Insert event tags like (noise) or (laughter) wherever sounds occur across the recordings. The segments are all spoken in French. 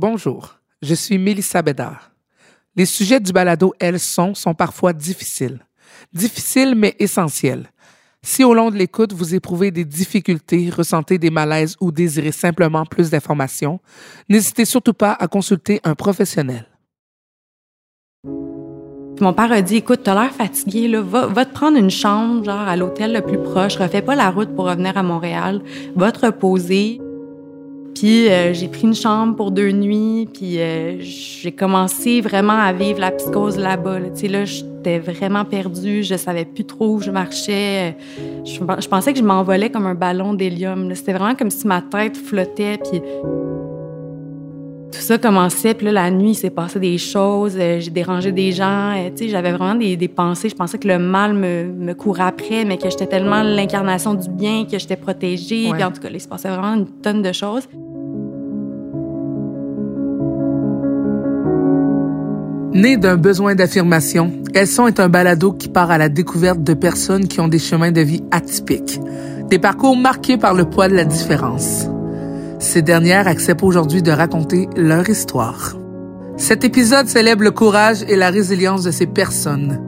Bonjour, je suis Mélissa Bédard. Les sujets du balado Elles sont sont parfois difficiles. Difficiles mais essentiels. Si au long de l'écoute, vous éprouvez des difficultés, ressentez des malaises ou désirez simplement plus d'informations, n'hésitez surtout pas à consulter un professionnel. Mon père a dit Écoute, t'as l'air fatigué, là. Va, va, te prendre une chambre, genre à l'hôtel le plus proche. Refais pas la route pour revenir à Montréal. Va te reposer. Puis euh, j'ai pris une chambre pour deux nuits, puis euh, j'ai commencé vraiment à vivre la psychose là-bas. Là. Tu sais, là, j'étais vraiment perdue, je savais plus trop où je marchais. Je, je pensais que je m'envolais comme un ballon d'hélium. C'était vraiment comme si ma tête flottait, puis tout ça commençait, puis là, la nuit, il s'est passé des choses, euh, j'ai dérangé des gens, tu sais, j'avais vraiment des, des, pensées, je pensais que le mal me, me courait après, mais que j'étais tellement l'incarnation du bien, que j'étais protégée, Ouais. puis en tout cas, là, il se passait vraiment une tonne de choses. Né d'un besoin d'affirmation, Elles sont est un balado qui part à la découverte de personnes qui ont des chemins de vie atypiques, des parcours marqués par le poids de la différence. Ces dernières acceptent aujourd'hui de raconter leur histoire. Cet épisode célèbre le courage et la résilience de ces personnes.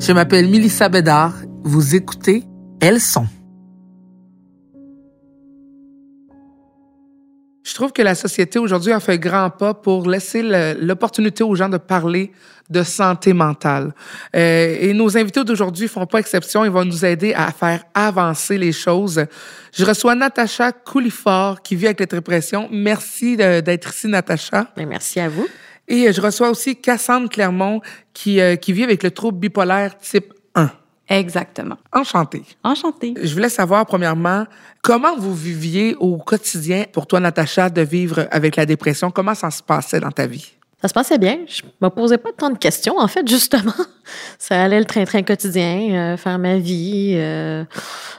Je m'appelle Milissa Bédard. Vous écoutez Elles sont. Je trouve que la société aujourd'hui a fait grand pas pour laisser l'opportunité aux gens de parler de santé mentale. Euh, et nos invités d'aujourd'hui font pas exception. Ils vont nous aider à faire avancer les choses. Je reçois Natacha Coulifort qui vit avec la dépression. Merci d'être ici, Natacha. Bien, merci à vous. Et je reçois aussi Cassandre Clermont qui, euh, qui vit avec le trouble bipolaire type 1. Exactement. Enchantée. Enchantée. Je voulais savoir, premièrement, comment vous viviez au quotidien, pour toi, Natacha, de vivre avec la dépression? Comment ça se passait dans ta vie? Ça se passait bien. Je me posais pas tant de questions, en fait, justement. (laughs) Ça allait le train-train quotidien, euh, faire ma vie, euh,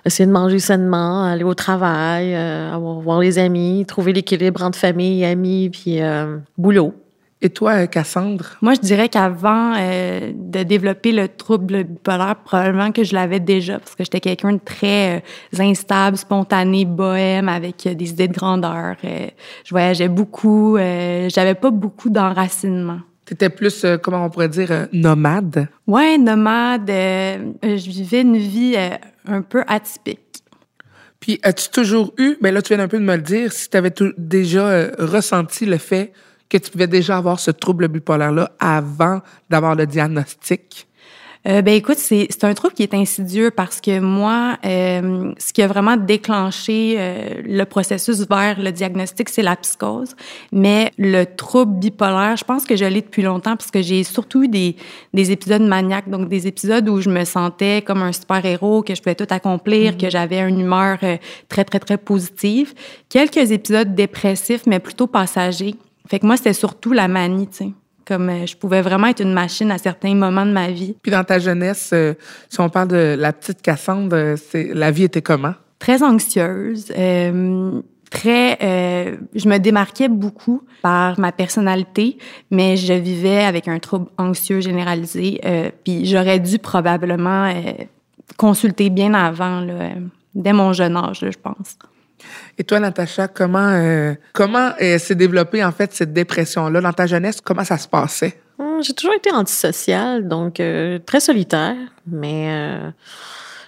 essayer de manger sainement, aller au travail, euh, avoir, voir les amis, trouver l'équilibre entre famille, amis, puis euh, boulot. Et toi, euh, Cassandre? Moi, je dirais qu'avant euh, de développer le trouble bipolaire, probablement que je l'avais déjà parce que j'étais quelqu'un de très euh, instable, spontané, bohème, avec euh, des idées de grandeur. Je voyageais beaucoup. J'avais pas beaucoup d'enracinement. T'étais plus, comment on pourrait dire, nomade? Ouais, nomade. je vivais une vie un peu atypique. Puis, as-tu toujours eu, mais là, tu viens un peu de me le dire, si tu avais déjà ressenti le fait que tu pouvais déjà avoir ce trouble bipolaire-là avant d'avoir le diagnostic? Euh, ben écoute, c'est c'est un trouble qui est insidieux parce que moi, euh, ce qui a vraiment déclenché euh, le processus vers le diagnostic, c'est la psychose. Mais le trouble bipolaire, je pense que je l'ai depuis longtemps parce que j'ai surtout eu des, des épisodes maniaques, donc des épisodes où je me sentais comme un super-héros, que je pouvais tout accomplir, que j'avais une humeur euh, très, très, très positive. Quelques épisodes dépressifs, mais plutôt passagers. Fait que moi, c'était surtout la manie, tu sais. Comme euh, je pouvais vraiment être une machine à certains moments de ma vie. Puis, dans ta jeunesse, euh, si on parle de la petite Cassandre, euh, c'est, la vie était comment? Très anxieuse, euh, très. euh, je me démarquais beaucoup par ma personnalité, mais je vivais avec un trouble anxieux généralisé. euh, puis j'aurais dû probablement euh, consulter bien avant, là, dès mon jeune âge, là, je pense. Et toi, Natacha, comment, euh, comment euh, s'est développée, en fait, cette dépression-là? Dans ta jeunesse, comment ça se passait? Hum, J'ai toujours été antisociale, donc euh, très solitaire, mais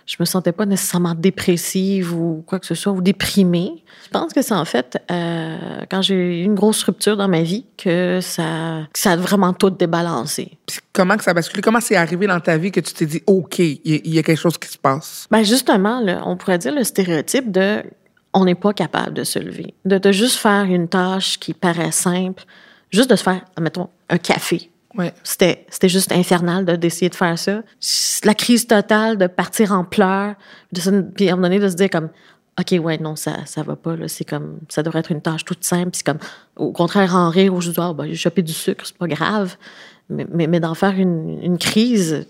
je me sentais pas nécessairement dépressive ou quoi que ce soit, ou déprimée. Je pense que c'est en fait euh, quand j'ai eu une grosse rupture dans ma vie que ça, que ça a vraiment tout débalancé. Puis comment que ça a basculé? Comment c'est arrivé dans ta vie que tu t'es dit, OK, il y, a- il y a quelque chose qui se passe? Ben justement, là, on pourrait dire le stéréotype de on n'est pas capable de se lever, de, de juste faire une tâche qui paraît simple, juste de se faire, admettons, un café. Ouais. C'était, c'était juste infernal de, d'essayer de faire ça. La crise totale de partir en pleurs, de puis à un moment donné de se dire comme, OK, ouais, non, ça ça va pas. Là. C'est comme, ça devrait être une tâche toute simple. Puis c'est comme, au contraire, en rire, ou je dis, ah, ben, j'ai chopé du sucre, c'est pas grave. Mais, mais, mais d'en faire une, une crise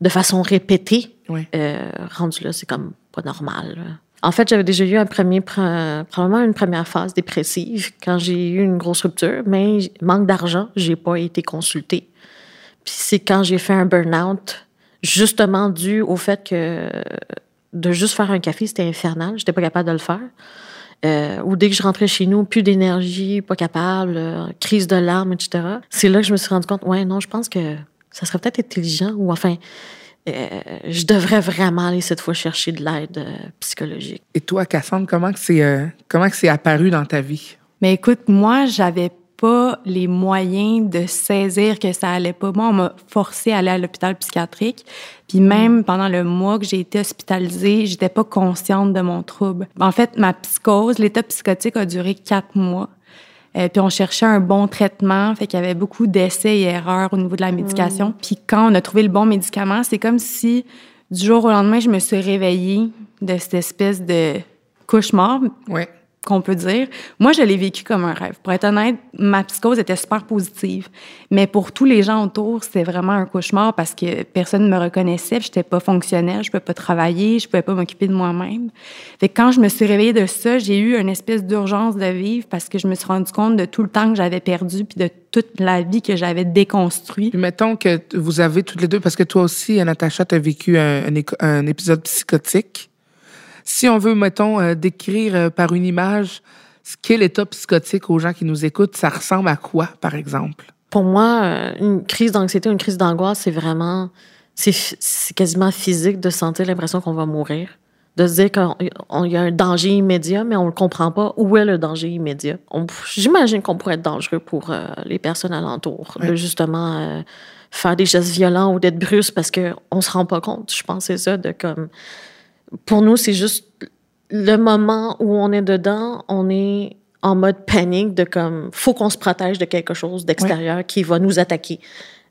de façon répétée, Ouais. euh, rendu là, c'est comme pas normal. là. En fait, j'avais déjà eu un premier, pre- probablement une première phase dépressive quand j'ai eu une grosse rupture, mais manque d'argent, j'ai pas été consultée. Puis c'est quand j'ai fait un burn-out, justement dû au fait que de juste faire un café, c'était infernal. J'étais pas capable de le faire. Euh, ou dès que je rentrais chez nous, plus d'énergie, pas capable, euh, crise de larmes, etc. C'est là que je me suis rendu compte, ouais, non, je pense que ça serait peut-être intelligent, ou enfin, euh, je devrais vraiment aller cette fois chercher de l'aide euh, psychologique. Et toi, Cassandre, comment que c'est euh, comment que c'est apparu dans ta vie? Mais écoute, moi, j'avais pas les moyens de saisir que ça allait pas. Moi, on m'a forcé à aller à l'hôpital psychiatrique. Puis même pendant le mois que j'ai été hospitalisée, j'étais pas consciente de mon trouble. En fait, ma psychose, l'état psychotique a duré quatre mois. Euh, puis on cherchait un bon traitement, fait qu'il y avait beaucoup d'essais et erreurs au niveau de la médication. Puis quand on a trouvé le bon médicament, c'est comme si du jour au lendemain, je me suis réveillée de cette espèce de cauchemar Ouais. Qu'on peut dire. Moi, je l'ai vécu comme un rêve. Pour être honnête, ma psychose était super positive. Mais pour tous les gens autour, c'était vraiment un cauchemar parce que personne ne me reconnaissait, puis j'étais pas fonctionnelle, je pouvais pas travailler, je pouvais pas m'occuper de moi-même. Fait que quand je me suis réveillée de ça, j'ai eu une espèce d'urgence de vivre parce que je me suis rendu compte de tout le temps que j'avais perdu puis de toute la vie que j'avais déconstruit. Puis mettons que vous avez toutes les deux, parce que toi aussi, Natacha, tu as vécu un épisode psychotique. Si on veut, mettons, euh, décrire euh, par une image ce qu'est l'état psychotique aux gens qui nous écoutent, ça ressemble à quoi, par exemple? Pour moi, euh, une crise d'anxiété, une crise d'angoisse, c'est vraiment, c'est quasiment physique de sentir l'impression qu'on va mourir. De se dire qu'il y a un danger immédiat, mais on ne comprend pas où est le danger immédiat. J'imagine qu'on pourrait être dangereux pour euh, les personnes alentours, Ouais. de justement euh, faire des gestes violents ou d'être brusque parce qu'on ne se rend pas compte. Je pense c'est ça, de comme. Pour nous, c'est juste le moment où on est dedans, on est en mode panique de comme faut qu'on se protège de quelque chose d'extérieur qui va nous attaquer,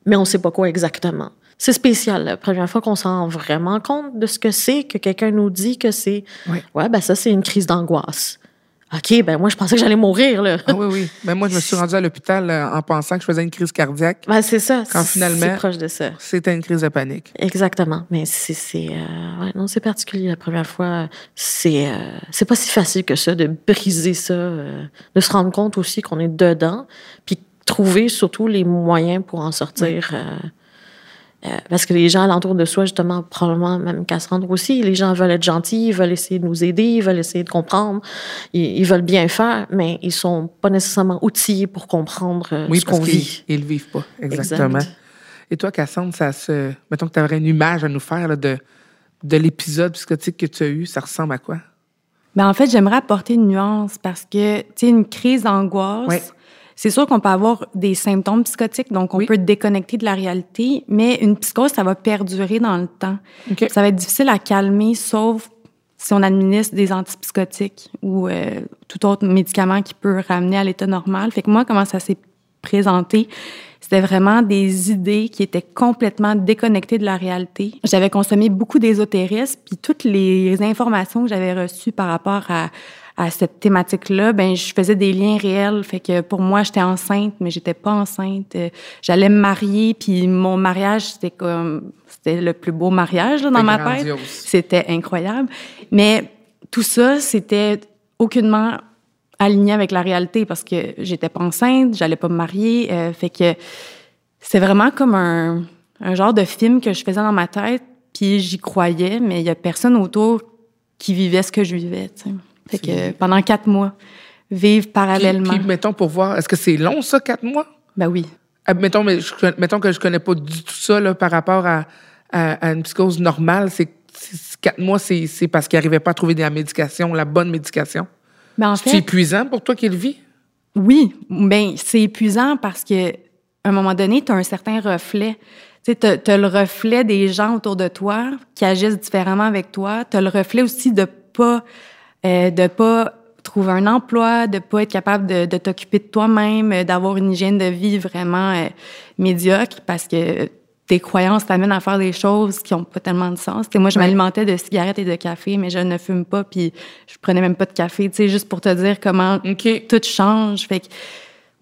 mais on sait pas quoi exactement. C'est spécial. La première fois qu'on s'en rend vraiment compte de ce que c'est, que quelqu'un nous dit que c'est, Oui. ouais, ben ça c'est une crise d'angoisse. OK, ben moi je pensais que j'allais mourir là. Ah oui, oui. Mais moi, je me suis rendue à l'hôpital euh, en pensant que je faisais une crise cardiaque. Ben c'est ça. Quand finalement- c'est proche de ça. C'était une crise de panique. Exactement. Mais c'est, c'est, euh, ouais, non, c'est particulier la première fois. C'est, euh, c'est pas si facile que ça de briser ça, euh, de se rendre compte aussi qu'on est dedans, puis trouver surtout les moyens pour en sortir. euh, euh, parce que les gens alentour de soi, justement, probablement même Cassandre aussi, les gens veulent être gentils, ils veulent essayer de nous aider, ils veulent essayer de comprendre, ils, ils veulent bien faire, mais ils sont pas nécessairement outillés pour comprendre euh, Oui, ce qu'on vit. ils le vivent pas. Exactement. Exact. Et toi, Cassandre, ça se. Mettons que tu aurais une image à nous faire là, de, de l'épisode psychotique que tu as eu, ça ressemble à quoi? Mais en fait, j'aimerais apporter une nuance parce que, tu sais, une crise d'angoisse, Ouais. C'est sûr qu'on peut avoir des symptômes psychotiques, donc on Oui. peut déconnecter de la réalité, mais une psychose, ça va perdurer dans le temps. Ça va être difficile à calmer, sauf si on administre des antipsychotiques ou euh, tout autre médicament qui peut ramener à l'état normal. Fait que moi, comment ça s'est présenté, c'était vraiment des idées qui étaient complètement déconnectées de la réalité. J'avais consommé beaucoup d'ésotérisme, puis toutes les informations que j'avais reçues par rapport à, à cette thématique-là, ben je faisais des liens réels. Fait que pour moi, j'étais enceinte, mais j'étais pas enceinte. Euh, J'allais me marier, puis mon mariage, c'était comme c'était le plus beau mariage là, dans ma tête. C'était incroyable. Mais tout ça, c'était aucunement aligné avec la réalité parce que j'étais pas enceinte, j'allais pas me marier. euh, fait que c'est vraiment comme un, un genre de film que je faisais dans ma tête, puis j'y croyais, mais il y a personne autour qui vivait ce que je vivais. Fait que pendant quatre mois, vivre parallèlement. puis, mettons, pour voir, est-ce que c'est long, ça, quatre mois? ben oui. Ah, mettons, mais je, mettons que je connais pas du tout ça là, par rapport à, à, à une psychose normale. C'est quatre mois, c'est parce qu'il n'arrivait pas à trouver de la médication, la bonne médication. Mais en C'est épuisant pour toi qui le vis? Oui, ben c'est épuisant parce que à un moment donné, tu as un certain reflet. Tu as, le reflet des gens autour de toi qui agissent différemment avec toi. Tu as le reflet aussi de pas euh, de pas trouver un emploi, de pas être capable de, de t'occuper de toi-même, euh, d'avoir une hygiène de vie vraiment euh, médiocre parce que tes croyances t'amènent à faire des choses qui ont pas tellement de sens. Tu sais, moi, je Ouais. m'alimentais de cigarettes et de café, mais je ne fume pas, puis je prenais même pas de café. Tu sais, juste pour te dire comment tout change. Fait que,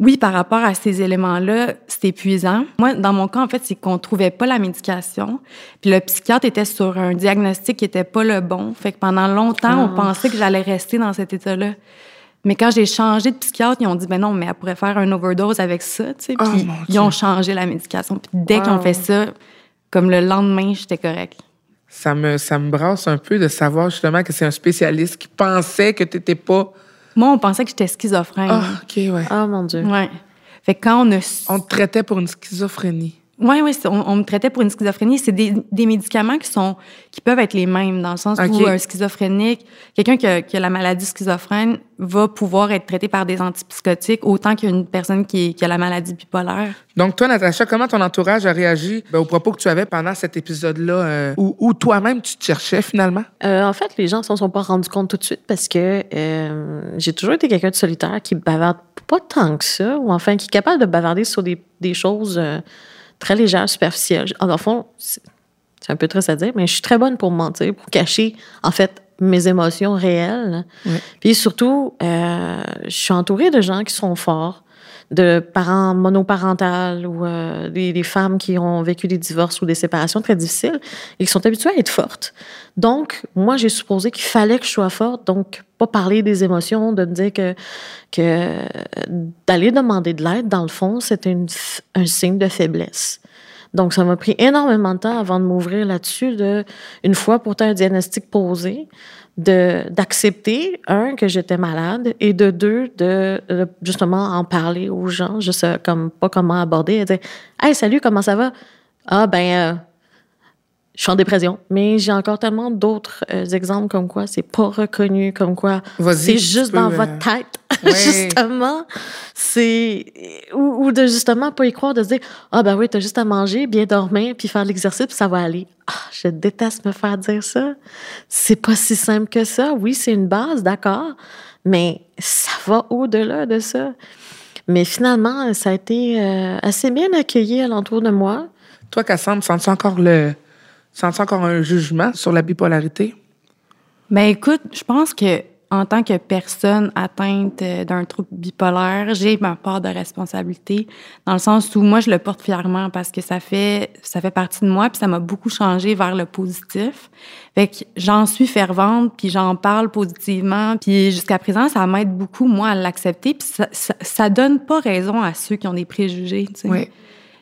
oui, par rapport à ces éléments-là, c'est épuisant. Moi, dans mon cas, en fait, c'est qu'on trouvait pas la médication. Puis le psychiatre était sur un diagnostic qui était pas le bon. Fait que pendant longtemps, on Ah. pensait que j'allais rester dans cet état-là. Mais quand j'ai changé de psychiatre, ils ont dit, ben non, mais elle pourrait faire un overdose avec ça, tu sais. Oh, Puis ils ont changé la médication. Puis dès qu'ils ont Wow. fait ça, comme le lendemain, j'étais correct. Ça me, ça me brasse un peu de savoir justement que c'est un spécialiste qui pensait que tu n'étais pas. Moi, on pensait que j'étais schizophrène. Ah, OK, ouais. Oh mon Dieu. Ouais. Fait que quand on a. On te traitait pour une schizophrénie. Oui, oui, on, on me traitait pour une schizophrénie. C'est des, des médicaments qui sont qui peuvent être les mêmes, dans le sens OK. où un schizophrénique, quelqu'un qui a, qui a la maladie schizophrène va pouvoir être traité par des antipsychotiques autant qu'une personne qui, qui a la maladie bipolaire. Donc, toi, Natacha, comment ton entourage a réagi ben, aux propos que tu avais pendant cet épisode-là, euh, où, où toi-même tu te cherchais finalement? Euh, en fait, les gens s'en sont pas rendus compte tout de suite parce que euh, j'ai toujours été quelqu'un de solitaire qui bavarde pas tant que ça, ou enfin qui est capable de bavarder sur des, des choses très légères, superficielles. En fond, c'est un peu triste à dire, mais je suis très bonne pour mentir, pour cacher, en fait, mes émotions réelles. Puis surtout, euh, je suis entourée de gens qui sont forts, de parents monoparentales ou euh, des, des femmes qui ont vécu des divorces ou des séparations très difficiles qui sont habituées à être fortes. Donc, moi, j'ai supposé qu'il fallait que je sois forte, donc pas parler des émotions, de me dire que, que d'aller demander de l'aide, dans le fond, c'était un signe de faiblesse. Donc, ça m'a pris énormément de temps avant de m'ouvrir là-dessus, de, une fois pourtant un diagnostic posé, d'accepter, un, que j'étais malade, et de deux, de, de justement en parler aux gens. Je sais comme, pas comment aborder. Et dire, Hey, salut, comment ça va? Ah, ben, euh, je suis en dépression. Mais j'ai encore tellement d'autres euh, exemples comme quoi c'est pas reconnu, comme quoi c'est juste peux, dans euh, votre tête. (laughs) Ouais. justement, c'est. Ou, ou de justement pas y croire, de se dire Ah, ben oui, t'as juste à manger, bien dormir, puis faire l'exercice, puis ça va aller. Ah, je déteste me faire dire ça. C'est pas si simple que ça. Oui, c'est une base, d'accord, mais ça va au-delà de ça. Mais finalement, ça a été euh, assez bien accueilli alentour de moi. Toi, Cassandre, sens-tu encore le. Sens-tu encore un jugement sur la bipolarité? Ben écoute, je pense que en tant que personne atteinte euh, d'un trouble bipolaire, j'ai ma part de responsabilité dans le sens où moi je le porte fièrement parce que ça fait ça fait partie de moi puis ça m'a beaucoup changé vers le positif. Fait que j'en suis fervente puis j'en parle positivement puis jusqu'à présent ça m'aide beaucoup moi à l'accepter puis ça, ça ça donne pas raison à ceux qui ont des préjugés, tu sais. Oui.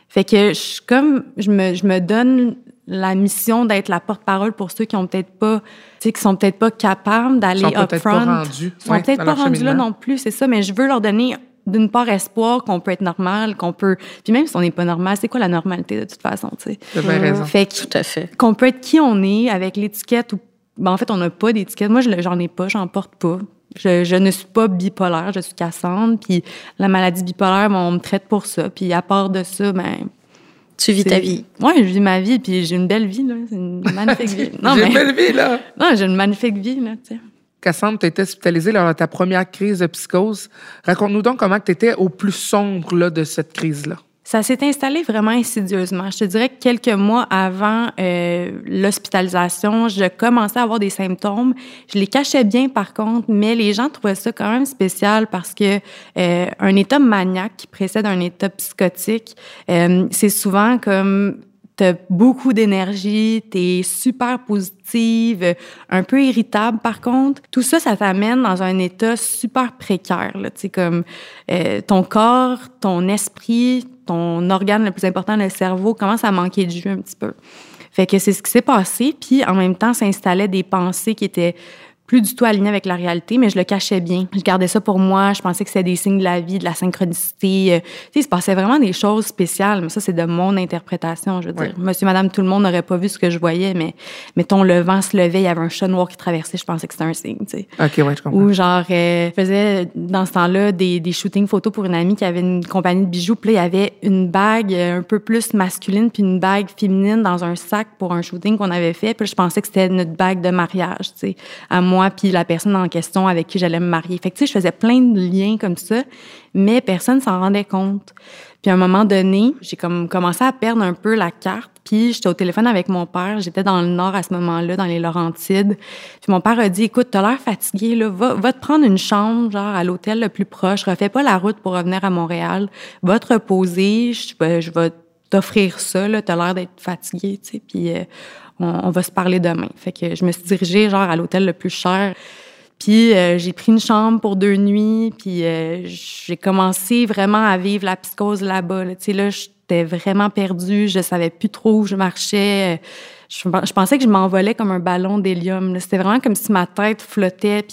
Fait que je, comme je me, je me donne la mission d'être la porte-parole pour ceux qui ont peut-être pas, tu sais, qui sont peut-être pas capables d'aller Ils sont peut-être pas upfront. rendus, Ils sont ouais, peut-être pas rendus là non plus, c'est ça. Mais je veux leur donner d'une part espoir qu'on peut être normal, qu'on peut. Puis même si on n'est pas normal, c'est quoi la normalité de toute façon, tu sais? Tu as bien raison. Fait que Tout à fait. qu'on peut être qui on est avec l'étiquette ou ben en fait on n'a pas d'étiquette moi j'en ai pas j'en porte pas je, je ne suis pas bipolaire je suis Cassandre puis la maladie bipolaire ben, on me traite pour ça puis à part de ça ben Tu vis ta vie. ouais je vis ma vie puis j'ai une belle vie là c'est une magnifique vie (laughs) non J'ai mais une belle vie, là! (laughs) non j'ai une magnifique vie là tu sais Cassandre, tu étais hospitalisée lors de ta première crise de psychose. Raconte-nous donc comment tu étais au plus sombre là, de cette crise-là. Ça s'est installé vraiment insidieusement. Je te dirais que quelques mois avant euh, l'hospitalisation, je commençais à avoir des symptômes. Je les cachais bien par contre, mais les gens trouvaient ça quand même spécial parce que euh, un état maniaque qui précède un état psychotique, euh, c'est souvent comme T'as beaucoup d'énergie, t'es super positive, un peu irritable par contre. Tout ça, ça t'amène dans un état super précaire. Tu sais, comme euh, ton corps, ton esprit, ton organe le plus important, le cerveau, commence à manquer de jus un petit peu. Fait que c'est ce qui s'est passé. Puis en même temps, s'installaient des pensées qui étaient plus du tout alignées avec la réalité, mais je le cachais bien. Je gardais ça pour moi. Je pensais que c'était des signes de la vie, de la synchronicité. Euh, Tu sais, il se passait vraiment des choses spéciales, mais ça, c'est de mon interprétation, je veux dire. Monsieur, madame, tout le monde n'aurait pas vu ce que je voyais, mais mettons, le vent se levait, il y avait un chat noir qui traversait, je pensais que c'était un signe, tu sais. OK, ouais, je comprends. Ou genre, euh, je faisais dans ce temps-là des, des shootings photos pour une amie qui avait une compagnie de bijoux. Puis là, il y avait une bague euh, un peu plus masculine puis une bague féminine dans un sac pour un shooting qu'on avait fait. Puis je pensais que c'était notre bague de mariage, tu sais, à moi puis la personne en question avec qui j'allais me marier. Fait que, tu sais, je faisais plein de liens comme ça, mais personne s'en rendait compte. Puis à un moment donné, j'ai comme commencé à perdre un peu la carte. Puis j'étais au téléphone avec mon père. J'étais dans le nord à ce moment-là, dans les Laurentides. Puis mon père a dit, écoute, t'as l'air fatigué, là. Va, va te prendre une chambre, genre, à l'hôtel le plus proche. Refais pas la route pour revenir à Montréal. Va te reposer. Je, vais- je vais t'offrir ça, là. T'as l'air d'être fatigué, tu sais. Puis euh, on, va se parler demain. Fait que je me suis dirigée, genre, à l'hôtel le plus cher. Puis euh, j'ai pris une chambre pour deux nuits, puis euh, j'ai commencé vraiment à vivre la psychose là-bas. Là. Tu sais, là, j'étais vraiment perdue, je savais plus trop où je marchais. Je, pensais que je m'envolais comme un ballon d'hélium. C'était vraiment comme si ma tête flottait,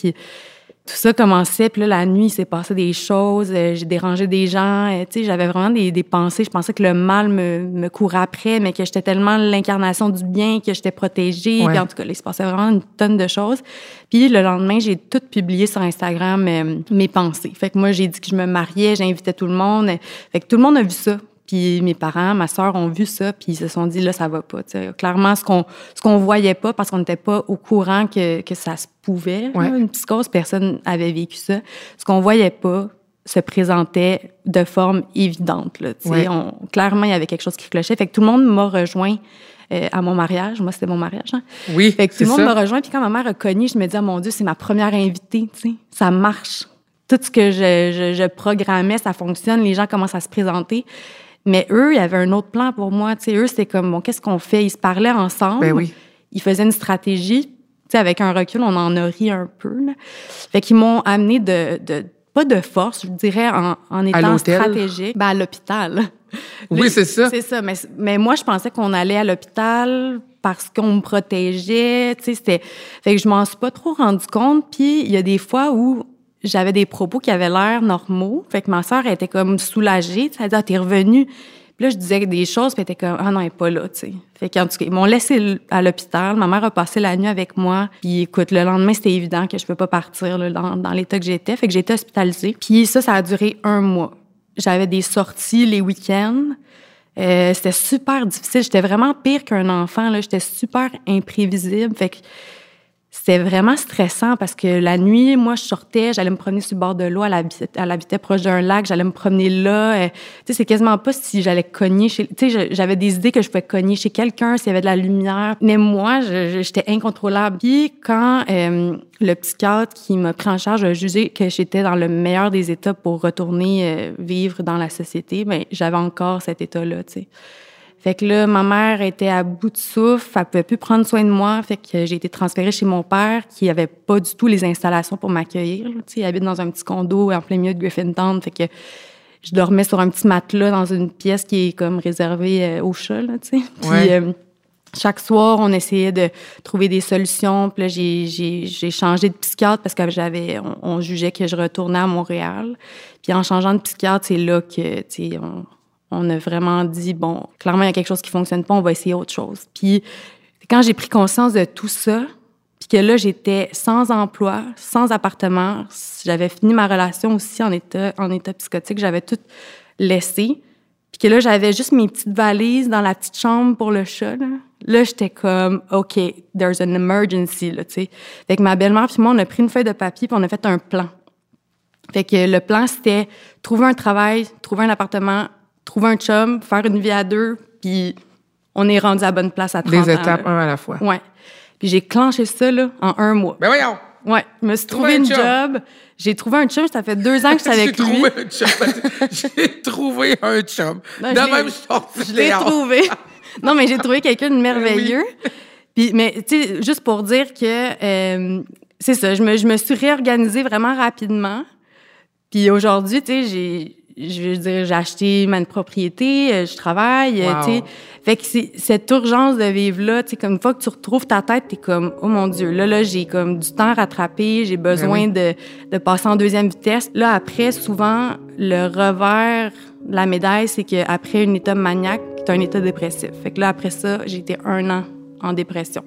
tout ça commençait, puis là, la nuit, il s'est passé des choses, euh, j'ai dérangé des gens, euh, tu sais, j'avais vraiment des, des, pensées, je pensais que le mal me, me courait après, mais que j'étais tellement l'incarnation du bien, que j'étais protégée, puis en tout cas, il se passait vraiment une tonne de choses. Puis le lendemain, j'ai tout publié sur Instagram, euh, mes pensées. Fait que moi, j'ai dit que je me mariais, j'invitais tout le monde, fait que tout le monde a vu ça. Puis mes parents, ma sœur ont vu ça, puis ils se sont dit là ça va pas. T'sais. Clairement, ce qu'on ce qu'on voyait pas parce qu'on n'était pas au courant que, que ça se pouvait. Ouais. Une psychose, personne avait vécu ça. Ce qu'on voyait pas se présentait de forme évidente. Là, Ouais. on, clairement, il y avait quelque chose qui clochait. Fait que tout le monde m'a rejoint euh, à mon mariage. Moi, c'était mon mariage. Hein? Oui, Fait que tout le monde m'a rejoint. Puis quand ma mère a cogné, je me dis, oh mon Dieu, c'est ma première invitée. tu sais. Ça marche. Tout ce que je, je, je programmais, ça fonctionne. Les gens commencent à se présenter. Mais eux, il y avait un autre plan pour moi. Tu sais, eux, c'était comme, bon, qu'est-ce qu'on fait? Ils se parlaient ensemble. Ben oui. Ils faisaient une stratégie. Tu sais, avec un recul, on en a ri un peu. Là. Fait qu'ils m'ont amené de, de, pas de force, je dirais, en, en étant l'hôtel? stratégique. Ben, à l'hôpital. Oui, c'est ça. C'est ça. Mais, mais moi, je pensais qu'on allait à l'hôpital parce qu'on me protégeait. Tu sais, c'était. Fait que je m'en suis pas trop rendu compte. Puis il y a des fois où j'avais des propos qui avaient l'air normaux. Fait que ma sœur était comme soulagée. Elle dit, ah, t'es revenue. Puis là, je disais des choses, puis elle était comme, ah non, elle est pas là, tu sais. Fait qu'en tout cas, ils m'ont laissé à l'hôpital. Ma mère a passé la nuit avec moi. Puis écoute, le lendemain, c'était évident que je peux pas partir là, dans, l'état que j'étais. Fait que été hospitalisée. Puis ça, ça a duré un mois. J'avais des sorties les week-ends. Euh, c'était super difficile. J'étais vraiment pire qu'un enfant. Là. J'étais super imprévisible. Fait que c'était vraiment stressant parce que la nuit, moi, je sortais, j'allais me promener sur le bord de l'eau. Elle habitait, proche d'un lac, j'allais me promener là. Euh, tu sais, c'est quasiment pas si j'allais cogner chez. Tu sais, j'avais des idées que je pouvais cogner chez quelqu'un s'il y avait de la lumière. Mais moi, j'étais incontrôlable. Puis quand euh, le psychiatre qui m'a pris en charge a jugé que j'étais dans le meilleur des états pour retourner euh, vivre dans la société, ben j'avais encore cet état-là, tu sais. Fait que là, ma mère était à bout de souffle, elle pouvait plus prendre soin de moi. Fait que j'ai été transférée chez mon père, qui avait pas du tout les installations pour m'accueillir. il habite dans un petit condo en plein milieu de Griffintown. Fait que je dormais sur un petit matelas dans une pièce qui est comme réservée euh, aux chats, là, tu sais. Puis, Ouais. euh, chaque soir, on essayait de trouver des solutions. Puis là, j'ai, changé de psychiatre parce que j'avais, on, on jugeait que je retournais à Montréal. Puis en changeant de psychiatre, c'est là que, tu sais, on, on a vraiment dit, bon, clairement, il y a quelque chose qui fonctionne pas, on va essayer autre chose. Puis quand j'ai pris conscience de tout ça, puis que là, j'étais sans emploi, sans appartement, j'avais fini ma relation aussi en état, en état psychotique, j'avais tout laissé. Puis que là, j'avais juste mes petites valises dans la petite chambre pour le chat. Là, là j'étais comme, OK, there's an emergency, là, tu sais. Fait que ma belle-mère puis moi, on a pris une feuille de papier puis on a fait un plan. Fait que le plan, c'était trouver un travail, trouver un appartement, trouver un chum, faire une vie à deux, puis on est rendu à la bonne place à 30 Des ans, étapes, là. un à la fois. Ouais. Puis j'ai clenché ça, là, en un mois. Ben voyons! Ouais. Je me suis Trouver trouvé un une chum. job. J'ai trouvé un chum, ça fait deux ans que je suis (laughs) J'ai avec lui. trouvé un chum. (laughs) J'ai trouvé un chum. Non, même sorte, Je l'ai trouvé. (laughs) non, mais j'ai trouvé quelqu'un de merveilleux. Puis, mais tu sais, juste pour dire que euh, c'est ça, je me, je me suis réorganisée vraiment rapidement. Puis aujourd'hui, tu sais, j'ai je veux dire, j'ai acheté ma propriété, euh, je travaille, euh, Wow. tu sais. Fait que c'est cette urgence de vivre là, tu sais, comme une fois que tu retrouves ta tête, t'es comme, oh mon Dieu, là, là, j'ai comme du temps à rattraper, j'ai besoin de, de passer en deuxième vitesse. Là, après, souvent, le revers de la médaille, c'est qu'après un état maniaque, t'as un état dépressif. Fait que là, après ça, j'ai été un an en dépression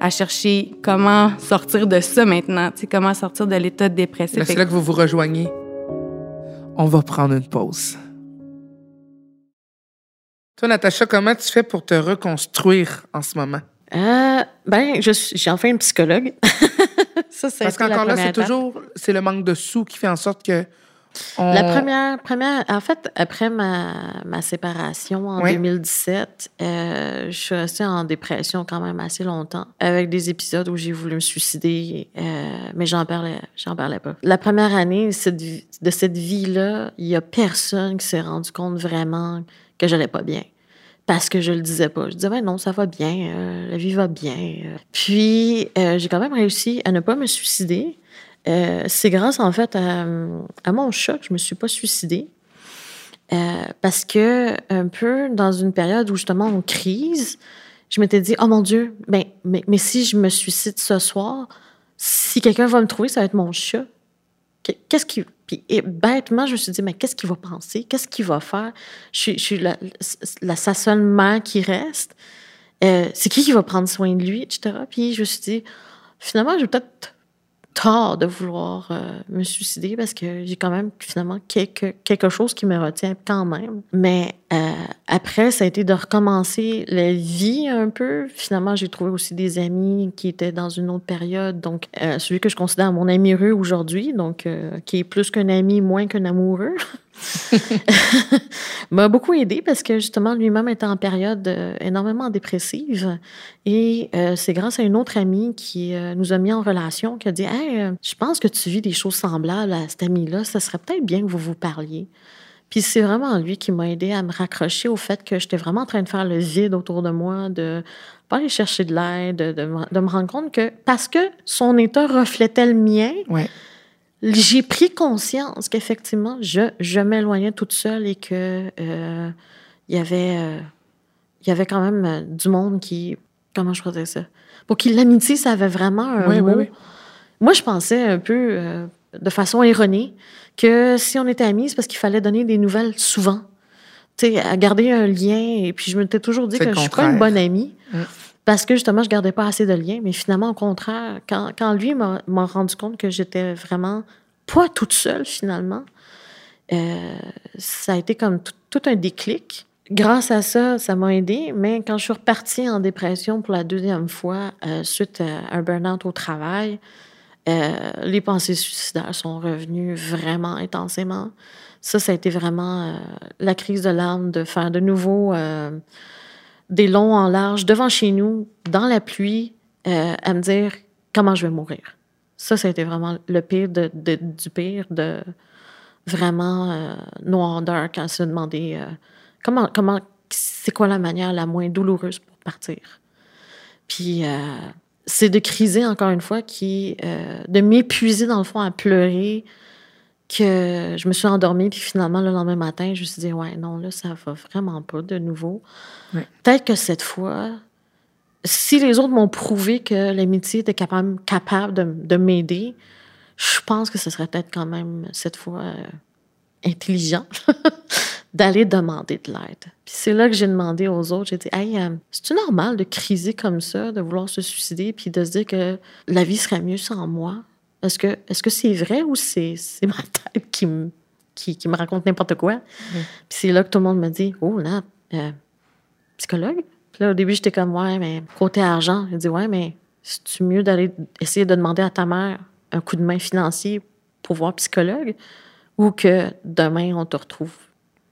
à chercher comment sortir de ça maintenant, tu sais, comment sortir de l'état dépressif. Fait C'est là que vous vous rejoignez. On va prendre une pause. Toi, Natacha, comment tu fais pour te reconstruire en ce moment? Euh, ben, j'ai enfin une psychologue. (laughs) ça, c'est Parce qu'encore là, c'est toujours c'est le manque de sous qui fait en sorte que on- La première, première, en fait, après ma, ma séparation en Oui. 2017, euh, je suis restée en dépression quand même assez longtemps, avec des épisodes où j'ai voulu me suicider, euh, mais j'en parlais, j'en parlais pas. La première année cette de cette vie-là, il y a personne qui s'est rendu compte vraiment que j'allais pas bien. Parce que je le disais pas. Je disais, ben non, ça va bien, euh, la vie va bien. euh. Puis, euh, j'ai quand même réussi à ne pas me suicider. Euh, c'est grâce, en fait, à, mon choc, je me suis pas suicidée. Euh, parce que, un peu dans une période où justement on crise, je m'étais dit, oh mon Dieu, ben, mais, mais si je me suicide ce soir, si quelqu'un va me trouver, ça va être mon chat. Qu'est-ce qui. Puis et bêtement, je me suis dit, mais qu'est-ce qu'il va penser? Qu'est-ce qu'il va faire? Je, suis- je suis la, la, sa seule mère qui reste. Euh, c'est qui qui va prendre soin de lui, etc. Puis je me suis dit, finalement, j'ai peut-être tort de vouloir euh, me suicider parce que j'ai quand même finalement quelque, quelque chose qui me retient quand même. Mais euh, après, ça a été de recommencer la vie un peu. Finalement, j'ai trouvé aussi des amis qui étaient dans une autre période. Donc, euh, celui que je considère mon ami heureux aujourd'hui, donc euh, qui est plus qu'un ami, moins qu'un amoureux, (laughs) (laughs) m'a beaucoup aidé parce que justement, lui-même était en période euh, énormément dépressive. Et euh, c'est grâce à une autre amie qui euh, nous a mis en relation, qui a dit Hey, je pense que tu vis des choses semblables à cet ami-là, ça serait peut-être bien que vous vous parliez. Puis c'est vraiment lui qui m'a aidé à me raccrocher au fait que j'étais vraiment en train de faire le vide autour de moi, de pas aller chercher de l'aide, de, de me- rendre compte que parce que son état reflétait le mien. J'ai pris conscience qu'effectivement, je, je m'éloignais toute seule et que euh, il y avait euh, il y avait quand même euh, du monde qui comment je pourrais ça? Pour qui l'amitié ça avait vraiment un Oui, oui, mot. oui. Moi, je pensais un peu euh, de façon erronée que si on était amis, c'est parce qu'il fallait donner des nouvelles souvent. Tu sais, à garder un lien. Et puis, je m'étais toujours dit que je suis pas une bonne amie. Parce que justement, je gardais pas assez de liens. Mais finalement, au contraire, quand, quand lui m'a rendu compte que j'étais vraiment pas toute seule, finalement, euh, ça a été comme tout, un déclic. Grâce à ça, ça m'a aidé. Mais quand je suis repartie en dépression pour la deuxième fois, euh, suite à un burn-out au travail, euh, les pensées suicidaires sont revenues vraiment intensément. Ça, ça a été vraiment la crise de l'âme de faire de nouveau des longs en large devant chez nous, dans la pluie, euh, à me dire comment je vais mourir. Ça, ça a été vraiment le pire de, du pire, de vraiment euh, noir dark à se demander euh, comment, comment, c'est quoi la manière la moins douloureuse pour partir. Puis euh, c'est de criser encore une fois, qui, euh, de m'épuiser dans le fond à pleurer, que je me suis endormie, puis finalement, le lendemain matin, je me suis dit, ouais, non, là, ça va vraiment pas de nouveau. Ouais. Peut-être que cette fois, si les autres m'ont prouvé que l'amitié était capable, capable de, de m'aider, je pense que ce serait peut-être quand même, cette fois, euh, intelligent (laughs) d'aller demander de l'aide. Puis c'est là que j'ai demandé aux autres, j'ai dit, hey, euh, c'est-tu normal de criser comme ça, de vouloir se suicider, puis de se dire que la vie serait mieux sans moi? Est-ce que est-ce que c'est vrai ou c'est c'est ma (laughs) tête qui me, qui, qui me raconte n'importe quoi? Puis c'est là que tout le monde me dit, oh là, euh, psychologue? Puis là, au début, j'étais comme, ouais, mais côté argent, j'ai dit, ouais, mais c'est-tu mieux d'aller essayer de demander à ta mère un coup de main financier pour voir psychologue ou que demain, on te retrouve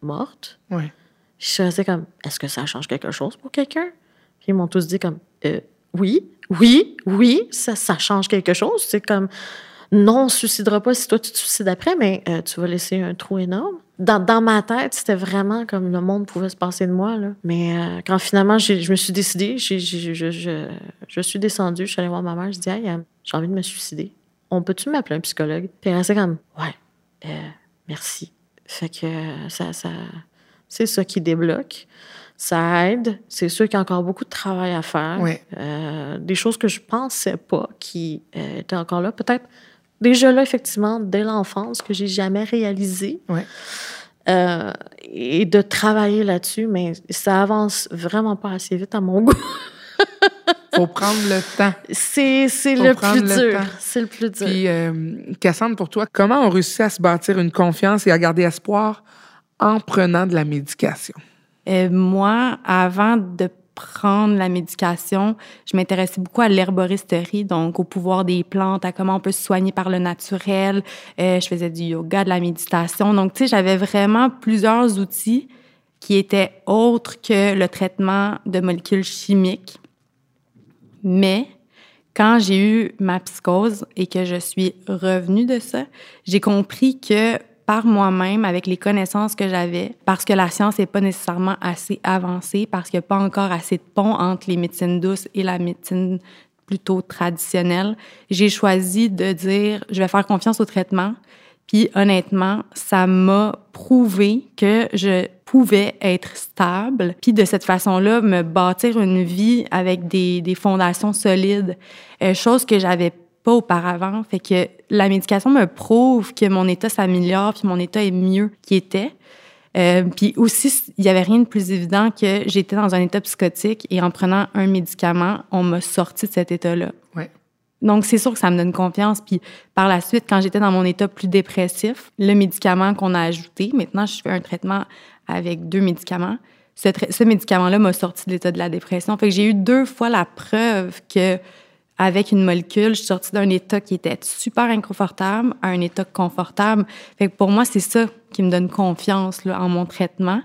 morte? Ouais. Je suis restée comme, est-ce que ça change quelque chose pour quelqu'un? Puis ils m'ont tous dit comme, Euh, oui, oui, oui, ça, change quelque chose. C'est comme, non, on ne suicidera pas si toi tu te suicides après, mais euh, tu vas laisser un trou énorme. Dans, ma tête, c'était vraiment comme le monde pouvait se passer de moi. Mais euh, quand finalement je me suis décidée, je, suis descendue, je suis allée voir ma mère, je dis, hey, euh, j'ai envie de me suicider. On peut-tu m'appeler un psychologue? Puis elle comme, ouais, merci. Fait que ça, ça, c'est ça qui débloque. Ça aide. C'est sûr qu'il y a encore beaucoup de travail à faire. Ouais. Euh, des choses que je pensais pas qui euh, étaient encore là. Peut-être déjà là, effectivement, dès l'enfance, que j'ai jamais réalisé. Euh, et de travailler là-dessus, mais ça avance vraiment pas assez vite à mon goût. (laughs) Faut prendre le temps. C'est, le plus dur. C'est le plus dur. Puis, Cassandre, pour toi, comment on réussit à se bâtir une confiance et à garder espoir en prenant de la médication? Euh, moi, avant de prendre la médication, je m'intéressais beaucoup à l'herboristerie, donc au pouvoir des plantes, à comment on peut se soigner par le naturel. Euh, je faisais du yoga, de la méditation. Donc, tu sais, j'avais vraiment plusieurs outils qui étaient autres que le traitement de molécules chimiques. Mais quand j'ai eu ma psychose et que je suis revenue de ça, j'ai compris que par moi-même, avec les connaissances que j'avais, parce que la science n'est pas nécessairement assez avancée, parce qu'il n'y a pas encore assez de pont entre les médecines douces et la médecine plutôt traditionnelle, j'ai choisi de dire, je vais faire confiance au traitement, Puis honnêtement, ça m'a prouvé que je pouvais être stable, puis de cette façon-là, me bâtir une vie avec des, des fondations solides, euh, chose que j'avais pas auparavant. Fait que la médication me prouve que mon état s'améliore, puis mon état est mieux qu'il était. Euh, puis aussi, il y avait rien de plus évident que j'étais dans un état psychotique et en prenant un médicament, on m'a sorti de cet état-là. Ouais. Donc, c'est sûr que ça me donne confiance. Puis par la suite, quand j'étais dans mon état plus dépressif, le médicament qu'on a ajouté, maintenant, je fais un traitement avec deux médicaments. Ce, ce médicament-là m'a sorti de l'état de la dépression. Fait que j'ai eu deux fois la preuve que avec une molécule, je suis sortie d'un état qui était super inconfortable à un état confortable. Fait pour moi, c'est ça qui me donne confiance en mon traitement.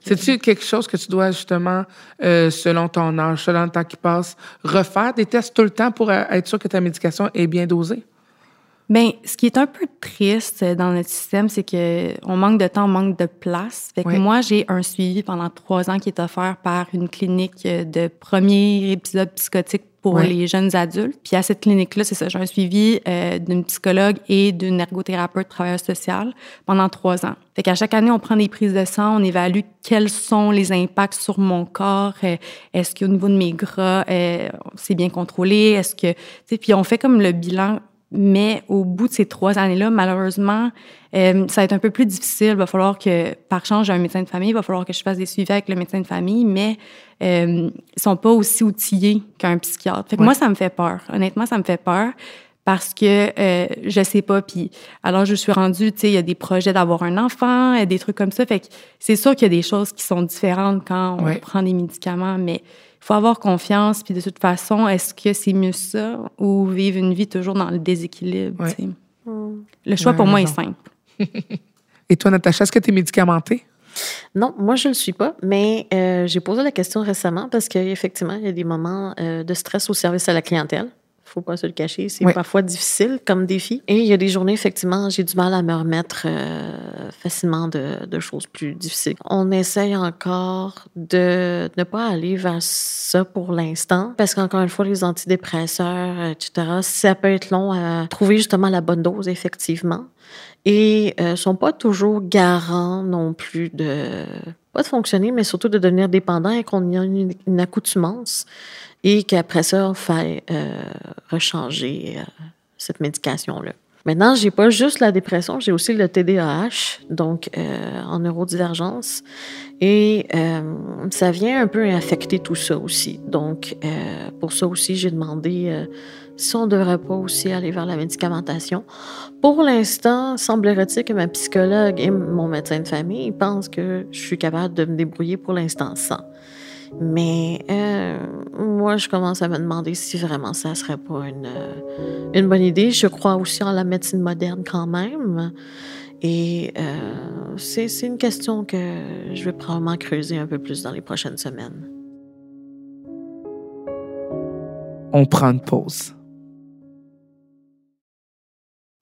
C'est-tu quelque chose que tu dois justement, euh, selon ton âge, selon le temps qui passe, refaire des tests tout le temps pour euh, être sûr que ta médication est bien dosée? Bien, ce qui est un peu triste dans notre système, c'est que on manque de temps, on manque de place. Fait que Oui. moi, j'ai un suivi pendant trois ans qui est offert par une clinique de premier épisode psychotique pour Oui. les jeunes adultes. Puis à cette clinique-là, c'est ça, j'ai un suivi euh, d'une psychologue et d'une ergothérapeute travailleuse sociale pendant trois ans. Fait qu'à chaque année, on prend des prises de sang, on évalue quels sont les impacts sur mon corps. euh, Est-ce qu'au niveau de mes gras, euh, c'est bien contrôlé? Est-ce que, puis on fait comme le bilan mais au bout de ces trois années-là, malheureusement, euh, ça va être un peu plus difficile. Il va falloir que, par chance, j'ai un médecin de famille, il va falloir que je fasse des suivis avec le médecin de famille, mais euh, ils sont pas aussi outillés qu'un psychiatre. Fait que Ouais. moi, ça me fait peur. Honnêtement, ça me fait peur parce que euh, je sais pas. Puis alors, je suis rendue, tu sais, il y a des projets d'avoir un enfant, des trucs comme ça. Fait que c'est sûr qu'il y a des choses qui sont différentes quand on Ouais. prend des médicaments, mais il faut avoir confiance. Puis de toute façon, est-ce que c'est mieux ça ou vivre une vie toujours dans le déséquilibre? Ouais. sais? Le choix Ouais, pour moi est simple. (laughs) Et toi, Natacha, est-ce que tu es médicamentée? Non, moi, je ne le suis pas, mais euh, j'ai posé la question récemment parce qu'effectivement, il y a des moments euh, de stress au service à la clientèle. Faut pas se le cacher, c'est Oui. parfois difficile comme défi. Et il y a des journées, effectivement, j'ai du mal à me remettre euh, facilement de, de choses plus difficiles. On essaye encore de ne pas aller vers ça pour l'instant, parce qu'encore une fois, les antidépresseurs, etc., ça peut être long à trouver justement la bonne dose, effectivement. Et euh, sont pas toujours garants non plus de pas de fonctionner, mais surtout de devenir dépendant et qu'on y a une, une accoutumance et qu'après ça, il faille euh, rechanger euh, cette médication-là. Maintenant, j'ai pas juste la dépression, j'ai aussi le TDAH, donc euh, en neurodivergence. Et euh, ça vient un peu affecter tout ça aussi. Donc, pour ça aussi, j'ai demandé si on ne devrait pas aussi aller vers la médicamentation. Pour l'instant, semblerait-il que ma psychologue et mon médecin de famille pensent que je suis capable de me débrouiller pour l'instant sans. Mais euh, moi, je commence à me demander si vraiment ça serait pas une, euh, une bonne idée. Je crois aussi en la médecine moderne quand même. Et euh, c'est c'est une question que je vais probablement creuser un peu plus dans les prochaines semaines. On prend une pause.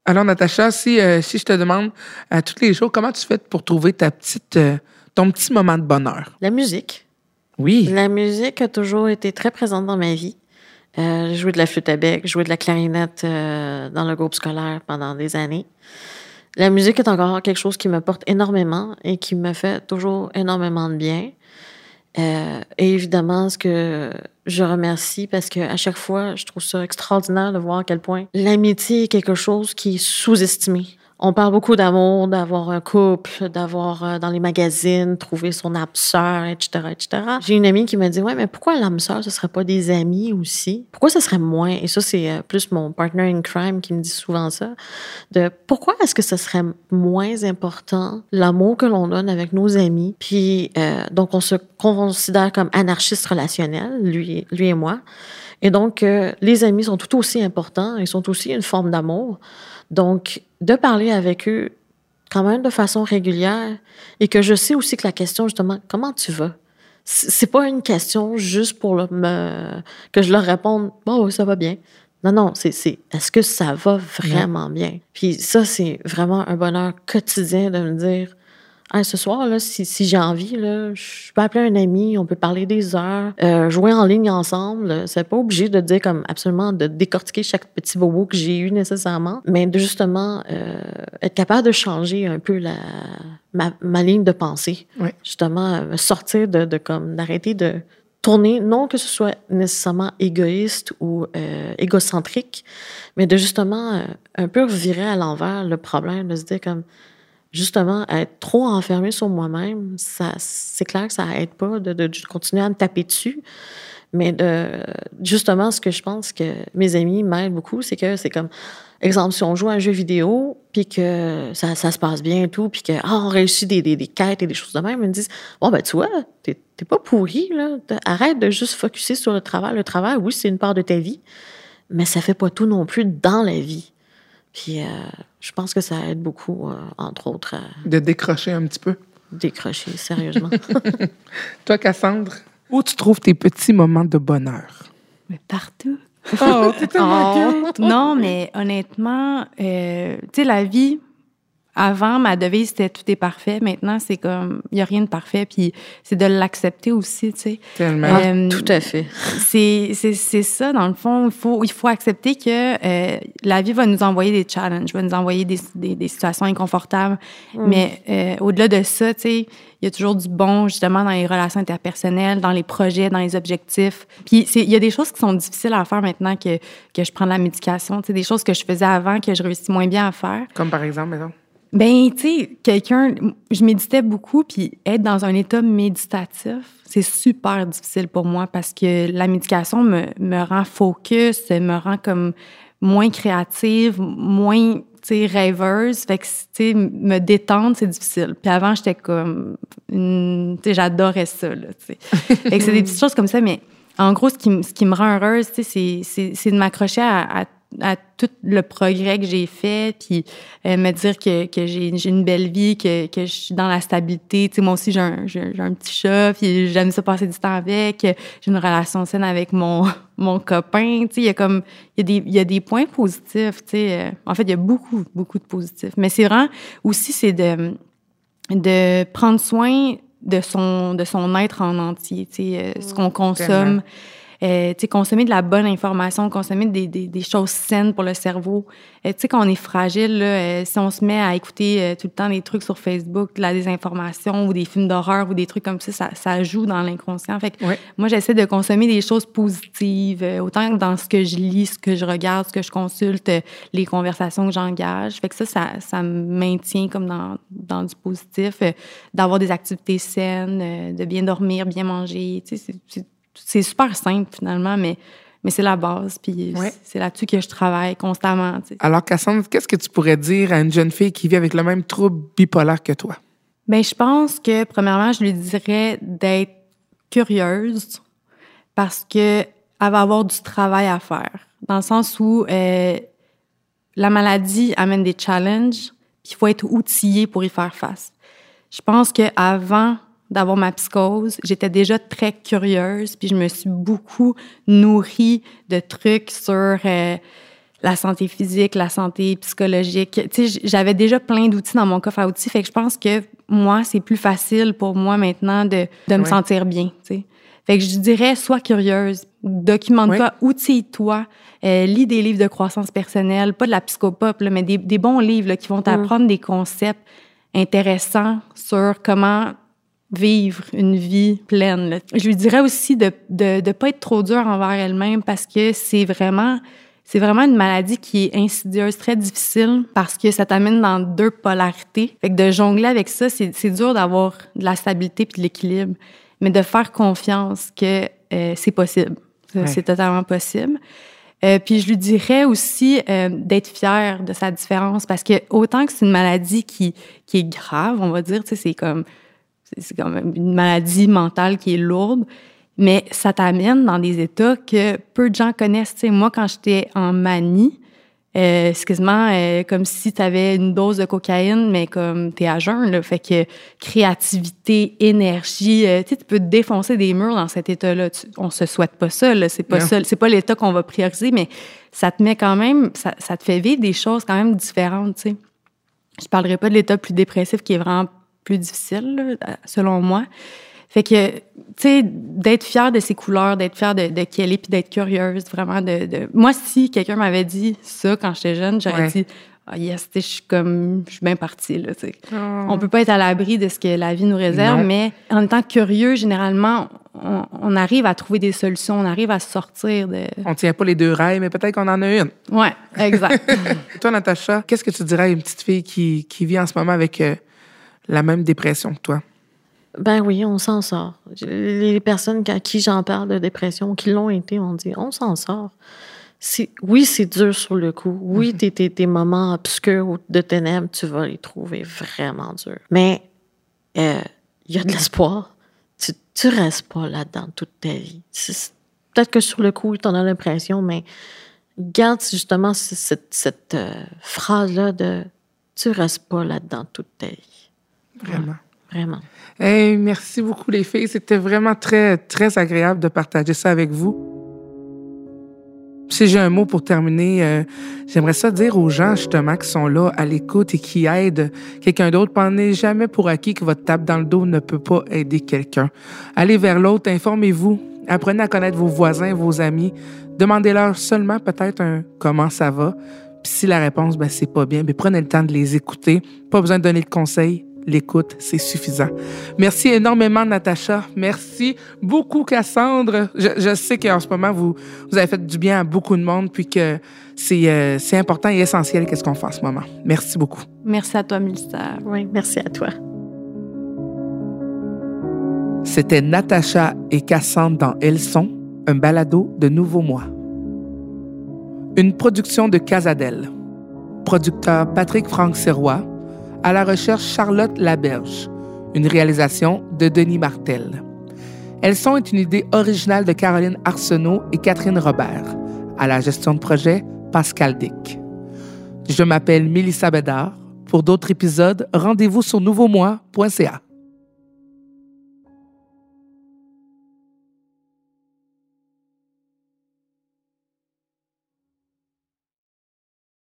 Alors, Natacha, si, euh, si je te demande à tous les jours, comment tu fais pour trouver ta petite, euh, ton petit moment de bonheur? La musique. Oui. La musique a toujours été très présente dans ma vie. Euh, j'ai joué de la flûte à bec, joué de la clarinette euh, dans le groupe scolaire pendant des années. La musique est encore quelque chose qui me porte énormément et qui me fait toujours énormément de bien. Euh, et évidemment, ce que je remercie parce que à chaque fois, je trouve ça extraordinaire de voir à quel point l'amitié est quelque chose qui est sous-estimé. On parle beaucoup d'amour, d'avoir un couple, d'avoir euh, dans les magazines, trouver son âme sœur, etc., etc. J'ai une amie qui m'a dit, ouais, mais pourquoi l'âme sœur, ce serait pas des amis aussi? Pourquoi ce serait moins? Et ça, c'est euh, plus mon partner in crime qui me dit souvent ça. De pourquoi est-ce que ce serait moins important l'amour que l'on donne avec nos amis? Puis, euh, donc, on se considère comme anarchiste relationnel, lui, lui et moi. Et donc, les amis sont tout aussi importants. Ils sont aussi une forme d'amour. Donc, de parler avec eux quand même de façon régulière et que je sais aussi que la question, justement, comment tu vas? C'est pas une question juste pour le- me, que je leur réponde, bon, oui, ça va bien. Non, non, c'est, c'est est-ce que ça va vraiment bien? Puis ça, c'est vraiment un bonheur quotidien de me dire, Hey, ce soir, là, si, si j'ai envie, là, je peux appeler un ami, on peut parler des heures, euh, jouer en ligne ensemble. C'est pas obligé de dire comme absolument de décortiquer chaque petit bobo que j'ai eu nécessairement, mais de justement euh, être capable de changer un peu la, ma, ma ligne de pensée. Oui. Justement, euh, sortir de, de comme d'arrêter de tourner, non que ce soit nécessairement égoïste ou euh, égocentrique, mais de justement un peu virer à l'envers le problème, de se dire comme justement, être trop enfermé sur moi-même, c'est clair que ça aide pas de, continuer à me taper dessus. Mais de, justement, ce que je pense que mes amis m'aident beaucoup, c'est que c'est comme, exemple, si on joue à un jeu vidéo, puis que ça, se passe bien et tout, puis que, ah, réussit des, des, des quêtes et des choses de même, ils me disent, bon, ben, tu vois, t'es, t'es pas pourri, là. Arrête de juste focuser sur le travail. Le travail, oui, c'est une part de ta vie, mais ça fait pas tout non plus dans la vie. Puis euh, je pense que ça aide beaucoup, euh, entre autres, à De décrocher un petit peu. décrocher, sérieusement. (laughs) Toi, Cassandre, où tu trouves tes petits moments de bonheur? Mais partout. Oh, t'es tellement cute. Non, mais honnêtement, euh, tu sais, la vie, avant, ma devise, c'était tout est parfait. Maintenant, c'est comme, il n'y a rien de parfait. Puis c'est de l'accepter aussi, tu sais. Tellement. Euh, Tout à fait. c'est ça dans le fond il faut il faut accepter que euh, la vie va nous envoyer des challenges va nous envoyer des, des, des situations inconfortables mais euh, au-delà de ça tu sais il y a toujours du bon justement dans les relations interpersonnelles dans les projets dans les objectifs puis il y a des choses qui sont difficiles à faire maintenant que que je prends de la médication tu sais des choses que je faisais avant que je réussis moins bien à faire Comme par exemple, mettons. Ben, tu sais, quelqu'un, je méditais beaucoup, puis être dans un état méditatif, c'est super difficile pour moi parce que la médication me, me rend focus, me rend comme moins créative, moins, tu sais, rêveuse. Fait que, tu sais, me détendre, c'est difficile. Puis avant, j'étais comme, tu sais, j'adorais ça, là, tu sais. Fait que c'est des petites (laughs) choses comme ça, mais en gros, ce qui, me- ce qui me rend heureuse, tu sais, c'est- c'est c'est de m'accrocher à, à à tout le progrès que j'ai fait, puis euh, me dire que, que j'ai une belle vie, que, que je suis dans la stabilité. Tu sais, moi aussi, j'ai un, un petit chat, puis j'aime ça passer du temps avec. J'ai une relation saine avec mon, (laughs) mon copain. Tu sais, il y a comme, il y a des, il y a des points positifs, tu sais. Euh, En fait, il y a beaucoup, beaucoup de positifs. Mais c'est vraiment, aussi, c'est de, de prendre soin de son, de son être en entier, tu sais, euh, ce qu'on consomme. Tellement. Euh, consommer de la bonne information, consommer des, des, des choses saines pour le cerveau. Euh, tu sais, quand on est fragile, là, euh, si on se met à écouter euh, tout le temps des trucs sur Facebook, de la désinformation ou des films d'horreur ou des trucs comme ça, ça, ça joue dans l'inconscient. Fait que Ouais. moi, j'essaie de consommer des choses positives, autant que dans ce que je lis, ce que je regarde, ce que je consulte, les conversations que j'engage. Fait que ça, ça, ça me maintient comme dans, dans du positif, d'avoir des activités saines, de bien dormir, bien manger. Tu sais, c'est- c'est super simple finalement, mais, mais c'est la base. Puis Ouais. c'est- là-dessus que je travaille constamment. Alors, Cassandre, qu'est-ce que tu pourrais dire à une jeune fille qui vit avec le même trouble bipolaire que toi? Ben, je pense que, premièrement, je lui dirais d'être curieuse parce que elle va avoir du travail à faire. Dans le sens où euh, la maladie amène des challenges, puis il faut être outillé pour y faire face. Je pense que avant d'avoir ma psychose, j'étais déjà très curieuse, puis je me suis beaucoup nourrie de trucs sur euh, la santé physique, la santé psychologique. Tu sais, j'avais déjà plein d'outils dans mon coffre à outils, fait que je pense que moi, c'est plus facile pour moi maintenant de, de me sentir bien, tu sais. Fait que je dirais, sois curieuse, documente-toi, outille-toi, euh, lis des livres de croissance personnelle, pas de la psychopop, là, mais des, des bons livres là, qui vont t'apprendre des concepts intéressants sur comment vivre une vie pleine. là. Je lui dirais aussi de de de pas être trop dur envers elle-même parce que c'est vraiment c'est vraiment une maladie qui est insidieuse, très difficile parce que ça t'amène dans deux polarités. Fait que de jongler avec ça, c'est c'est dur d'avoir de la stabilité puis de l'équilibre, mais de faire confiance que euh, c'est possible. Ouais. C'est totalement possible. Euh, puis je lui dirais aussi euh, d'être fière de sa différence parce que autant que c'est une maladie qui qui est grave, on va dire, tu sais, c'est comme c'est quand même une maladie mentale qui est lourde, mais ça t'amène dans des états que peu de gens connaissent. Moi, quand j'étais en manie, euh, quasiment euh, comme si tu avais une dose de cocaïne, mais comme tu es à jeun. Là. Fait que créativité, énergie, euh, tu peux te défoncer des murs dans cet état-là. On se souhaite pas ça. C'est pas Non. ça. C'est pas l'état qu'on va prioriser, mais ça te met quand même, ça, ça te fait vivre des choses quand même différentes. Tu sais. Je parlerai pas de l'état plus dépressif qui est vraiment plus difficile, selon moi. Fait que, tu sais, d'être fière de ses couleurs, d'être fière de, de Kelly, puis d'être curieuse, vraiment. De, de... Moi, si quelqu'un m'avait dit ça quand j'étais jeune, j'aurais dit ah yes, je suis comme, je suis bien partie, là, tu sais. Oh. On peut pas être à l'abri de ce que la vie nous réserve, mais en étant curieux, généralement, on, arrive à trouver des solutions, on arrive à sortir de... On tient pas les deux rails, mais peut-être qu'on en a une. Ouais, exact. (laughs) toi, Natacha, qu'est-ce que tu dirais à une petite fille qui, qui vit en ce moment avec euh, la même dépression que toi? Ben oui, on s'en sort. Les personnes à qui j'en parle de dépression, qui l'ont été, on dit, on s'en sort. Oui, c'est dur sur le coup. Oui, mhm. tes, tes, moments obscurs ou de ténèbres, tu vas les trouver vraiment durs. Mais euh, il y a de l'espoir. Tu, tu restes pas là-dedans toute ta vie. Peut-être que sur le coup, tu en as l'impression, mais garde justement cette, cette euh, phrase-là de tu restes pas là-dedans toute ta vie. Vraiment. Vraiment. Hey, merci beaucoup, les filles. C'était vraiment très, très agréable de partager ça avec vous. Si j'ai un mot pour terminer, euh, j'aimerais ça dire aux gens justement qui sont là à l'écoute et qui aident quelqu'un d'autre. Prenez jamais pour acquis que votre tape dans le dos ne peut pas aider quelqu'un. Allez vers l'autre, informez-vous, apprenez à connaître vos voisins, vos amis. Demandez-leur seulement peut-être un comment ça va. Puis si la réponse ben c'est pas bien, ben prenez le temps de les écouter. Pas besoin de donner de conseils l'écoute, c'est suffisant. Merci énormément, Natacha. Merci beaucoup, Cassandre. Je, sais qu'en ce moment, vous, vous avez fait du bien à beaucoup de monde, puis que c'est euh, important et essentiel qu'est-ce qu'on fait en ce moment. Merci beaucoup. Merci à toi, Mélissa. Oui, merci à toi. C'était Natacha et Cassandre dans Elles sont, un balado de Nouveau Mois. Une production de Casadel. Producteur Patrick Franck Serrois à la recherche Charlotte Laberge, une réalisation de Denis Martel. Elles sont une idée originale de Caroline Arsenault et Catherine Robert. À la gestion de projet, Pascal Dick. Je m'appelle Mélissa Bédard. Pour d'autres épisodes, rendez-vous sur nouveaumois.ca.